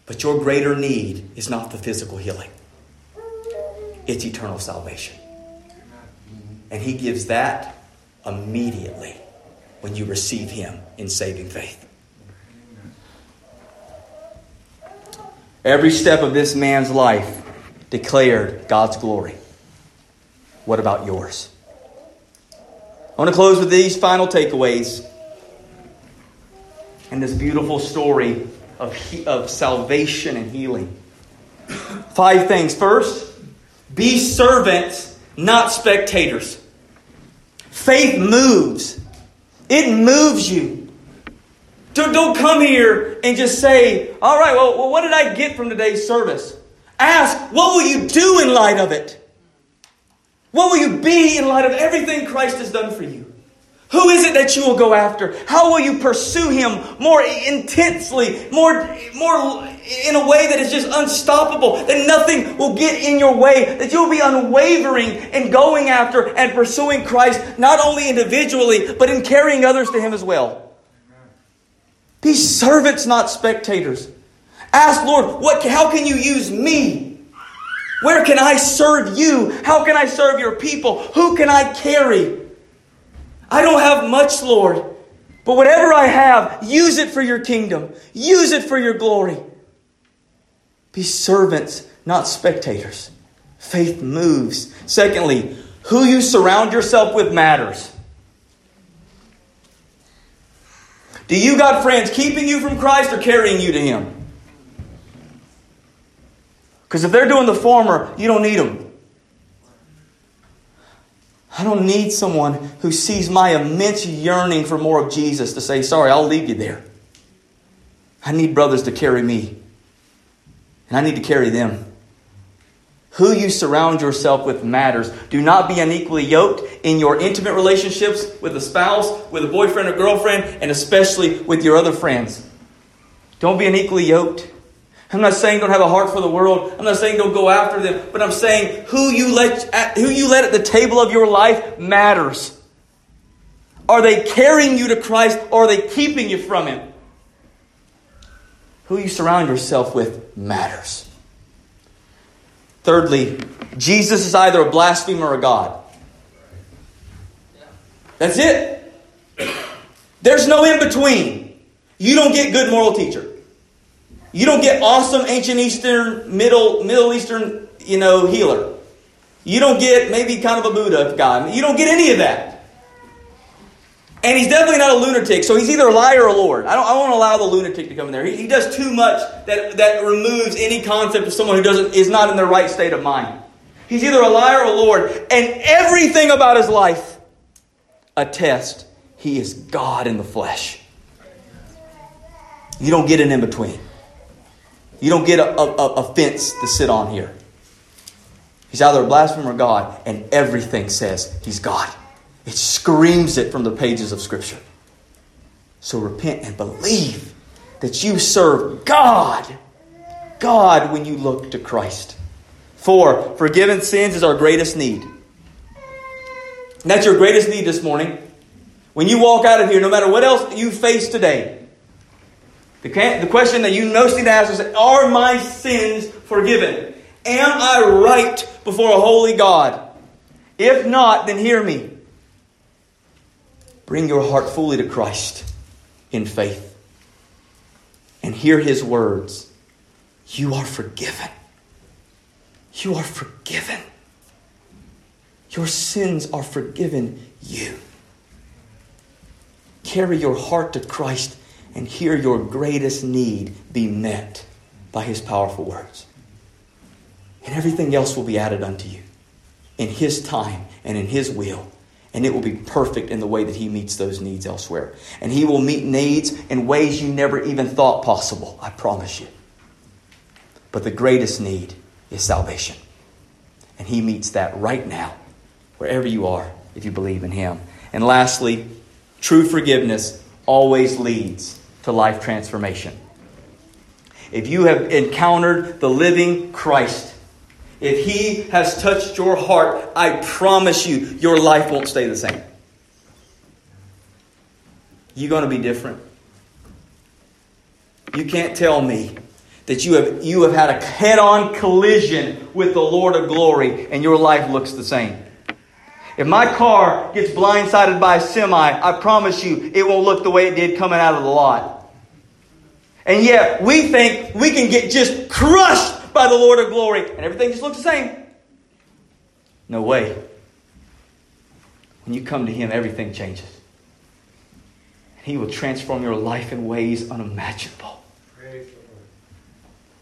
But your greater need is not the physical healing, it's eternal salvation. And He gives that immediately when you receive Him in saving faith. Every step of this man's life declared God's glory. What about yours? I want to close with these final takeaways and this beautiful story of, he- of salvation and healing. Five things. First, be servants, not spectators. Faith moves, it moves you. Don't, don't come here and just say, all right, well, well, what did I get from today's service? Ask, what will you do in light of it? What will you be in light of everything Christ has done for you? Who is it that you will go after? How will you pursue him more intensely, more, more in a way that is just unstoppable, that nothing will get in your way, that you'll be unwavering in going after and pursuing Christ, not only individually, but in carrying others to him as well? Be servants, not spectators. Ask, Lord, what, how can you use me? Where can I serve you? How can I serve your people? Who can I carry? I don't have much, Lord, but whatever I have, use it for your kingdom, use it for your glory. Be servants, not spectators. Faith moves. Secondly, who you surround yourself with matters. Do you got friends keeping you from Christ or carrying you to Him? Because if they're doing the former, you don't need them. I don't need someone who sees my immense yearning for more of Jesus to say, Sorry, I'll leave you there. I need brothers to carry me, and I need to carry them. Who you surround yourself with matters. Do not be unequally yoked in your intimate relationships with a spouse, with a boyfriend or girlfriend, and especially with your other friends. Don't be unequally yoked. I'm not saying don't have a heart for the world. I'm not saying don't go after them, but I'm saying who you let at, who you let at the table of your life matters. Are they carrying you to Christ or are they keeping you from him? Who you surround yourself with matters. Thirdly, Jesus is either a blasphemer or a God. That's it. There's no in between. You don't get good moral teacher. You don't get awesome ancient Eastern, Middle, Middle Eastern, you know, healer. You don't get maybe kind of a Buddha guy. You don't get any of that. And he's definitely not a lunatic, so he's either a liar or a Lord. I don't, I won't allow the lunatic to come in there. He, he does too much that, that removes any concept of someone who doesn't is not in their right state of mind. He's either a liar or a Lord, and everything about his life attests he is God in the flesh. You don't get an in between. You don't get a, a, a fence to sit on here. He's either a blasphemer or God, and everything says he's God. It screams it from the pages of Scripture. So repent and believe that you serve God. God when you look to Christ. For forgiven sins is our greatest need. And that's your greatest need this morning. When you walk out of here, no matter what else you face today, the, the question that you most need to ask is Are my sins forgiven? Am I right before a holy God? If not, then hear me. Bring your heart fully to Christ in faith and hear his words. You are forgiven. You are forgiven. Your sins are forgiven you. Carry your heart to Christ and hear your greatest need be met by his powerful words. And everything else will be added unto you in his time and in his will and it will be perfect in the way that He meets those needs elsewhere. And He will meet needs in ways you never even thought possible, I promise you. But the greatest need is salvation. And He meets that right now, wherever you are, if you believe in Him. And lastly, true forgiveness always leads to life transformation. If you have encountered the living Christ, if He has touched your heart, I promise you, your life won't stay the same. You're going to be different. You can't tell me that you have, you have had a head on collision with the Lord of glory and your life looks the same. If my car gets blindsided by a semi, I promise you it won't look the way it did coming out of the lot. And yet, we think we can get just crushed by the Lord of glory, and everything just looks the same. No way. When you come to Him, everything changes. He will transform your life in ways unimaginable.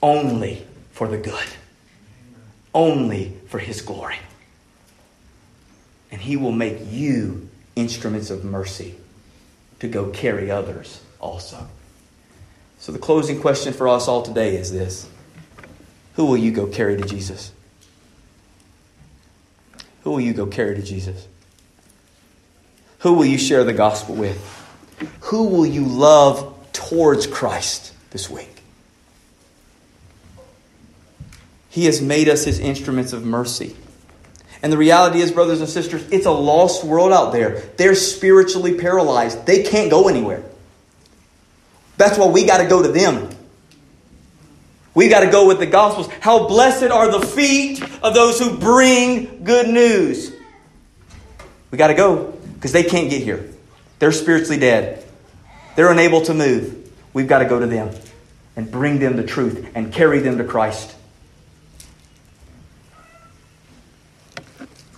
Only for the good. Only for His glory. And He will make you instruments of mercy to go carry others also. So, the closing question for us all today is this who will you go carry to Jesus? Who will you go carry to Jesus? Who will you share the gospel with? Who will you love towards Christ this week? He has made us his instruments of mercy. And the reality is, brothers and sisters, it's a lost world out there. They're spiritually paralyzed. They can't go anywhere. That's why we got to go to them. We got to go with the Gospels. How blessed are the feet of those who bring good news. We got to go because they can't get here. They're spiritually dead, they're unable to move. We've got to go to them and bring them the truth and carry them to Christ.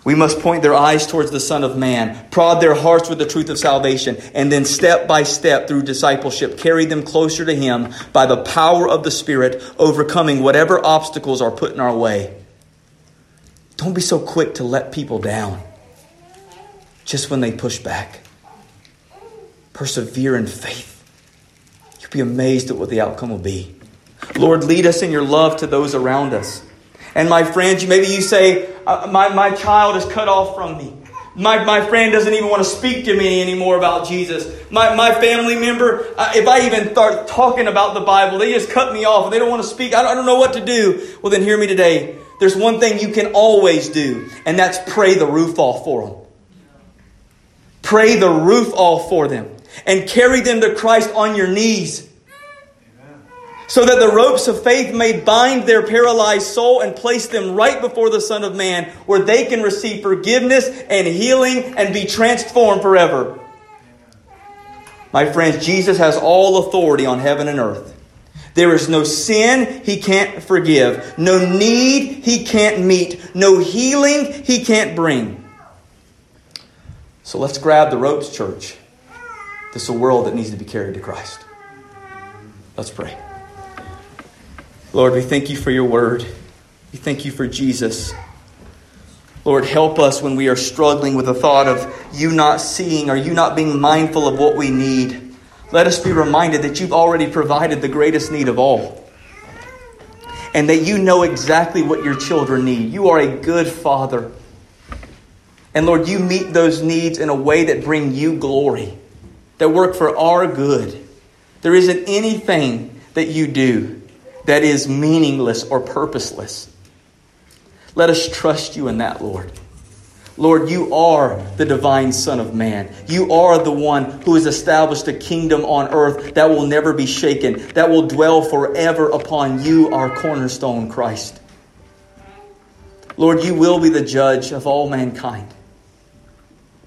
We must point their eyes towards the Son of Man, prod their hearts with the truth of salvation, and then step by step through discipleship, carry them closer to Him by the power of the Spirit, overcoming whatever obstacles are put in our way. Don't be so quick to let people down just when they push back. Persevere in faith. You'll be amazed at what the outcome will be. Lord, lead us in your love to those around us. And my friends, maybe you say, uh, my, my child is cut off from me. My, my friend doesn't even want to speak to me anymore about Jesus. My, my family member, uh, if I even start talking about the Bible, they just cut me off. They don't want to speak. I don't, I don't know what to do. Well, then hear me today. There's one thing you can always do, and that's pray the roof off for them. Pray the roof off for them and carry them to Christ on your knees so that the ropes of faith may bind their paralyzed soul and place them right before the Son of Man, where they can receive forgiveness and healing and be transformed forever. My friends, Jesus has all authority on heaven and earth. There is no sin he can't forgive, no need he can't meet, no healing he can't bring. So let's grab the ropes, church. This is a world that needs to be carried to Christ. Let's pray. Lord, we thank you for your word. We thank you for Jesus. Lord, help us when we are struggling with the thought of you not seeing or you not being mindful of what we need. Let us be reminded that you've already provided the greatest need of all. And that you know exactly what your children need. You are a good father. And Lord, you meet those needs in a way that bring you glory, that work for our good. There isn't anything that you do that is meaningless or purposeless. Let us trust you in that, Lord. Lord, you are the divine Son of Man. You are the one who has established a kingdom on earth that will never be shaken, that will dwell forever upon you, our cornerstone, Christ. Lord, you will be the judge of all mankind.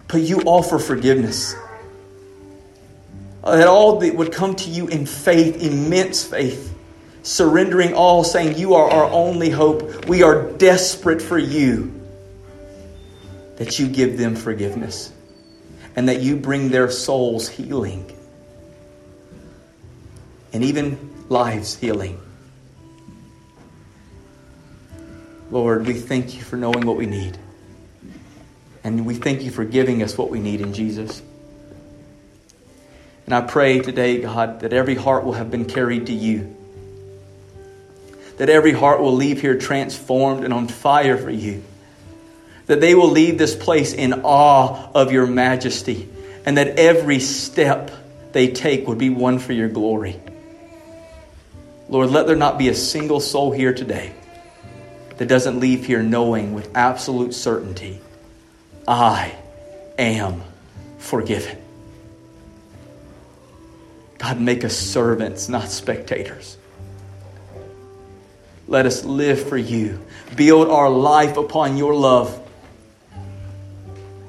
But you offer forgiveness. That all that would come to you in faith, immense faith surrendering all, saying, You are our only hope. We are desperate for you. That you give them forgiveness and that you bring their souls healing and even lives healing. Lord, we thank you for knowing what we need. And we thank you for giving us what we need in Jesus. And I pray today, God, that every heart will have been carried to you that every heart will leave here transformed and on fire for you. That they will leave this place in awe of your majesty, and that every step they take would be one for your glory. Lord, let there not be a single soul here today that doesn't leave here knowing with absolute certainty, I am forgiven. God, make us servants, not spectators. Let us live for you. Build our life upon your love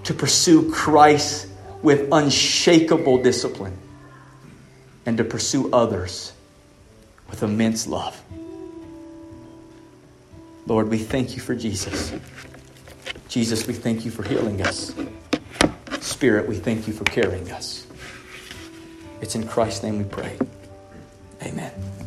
to pursue Christ with unshakable discipline and to pursue others with immense love. Lord, we thank you for Jesus. Jesus, we thank you for healing us. Spirit, we thank you for carrying us. It's in Christ's name we pray. Amen.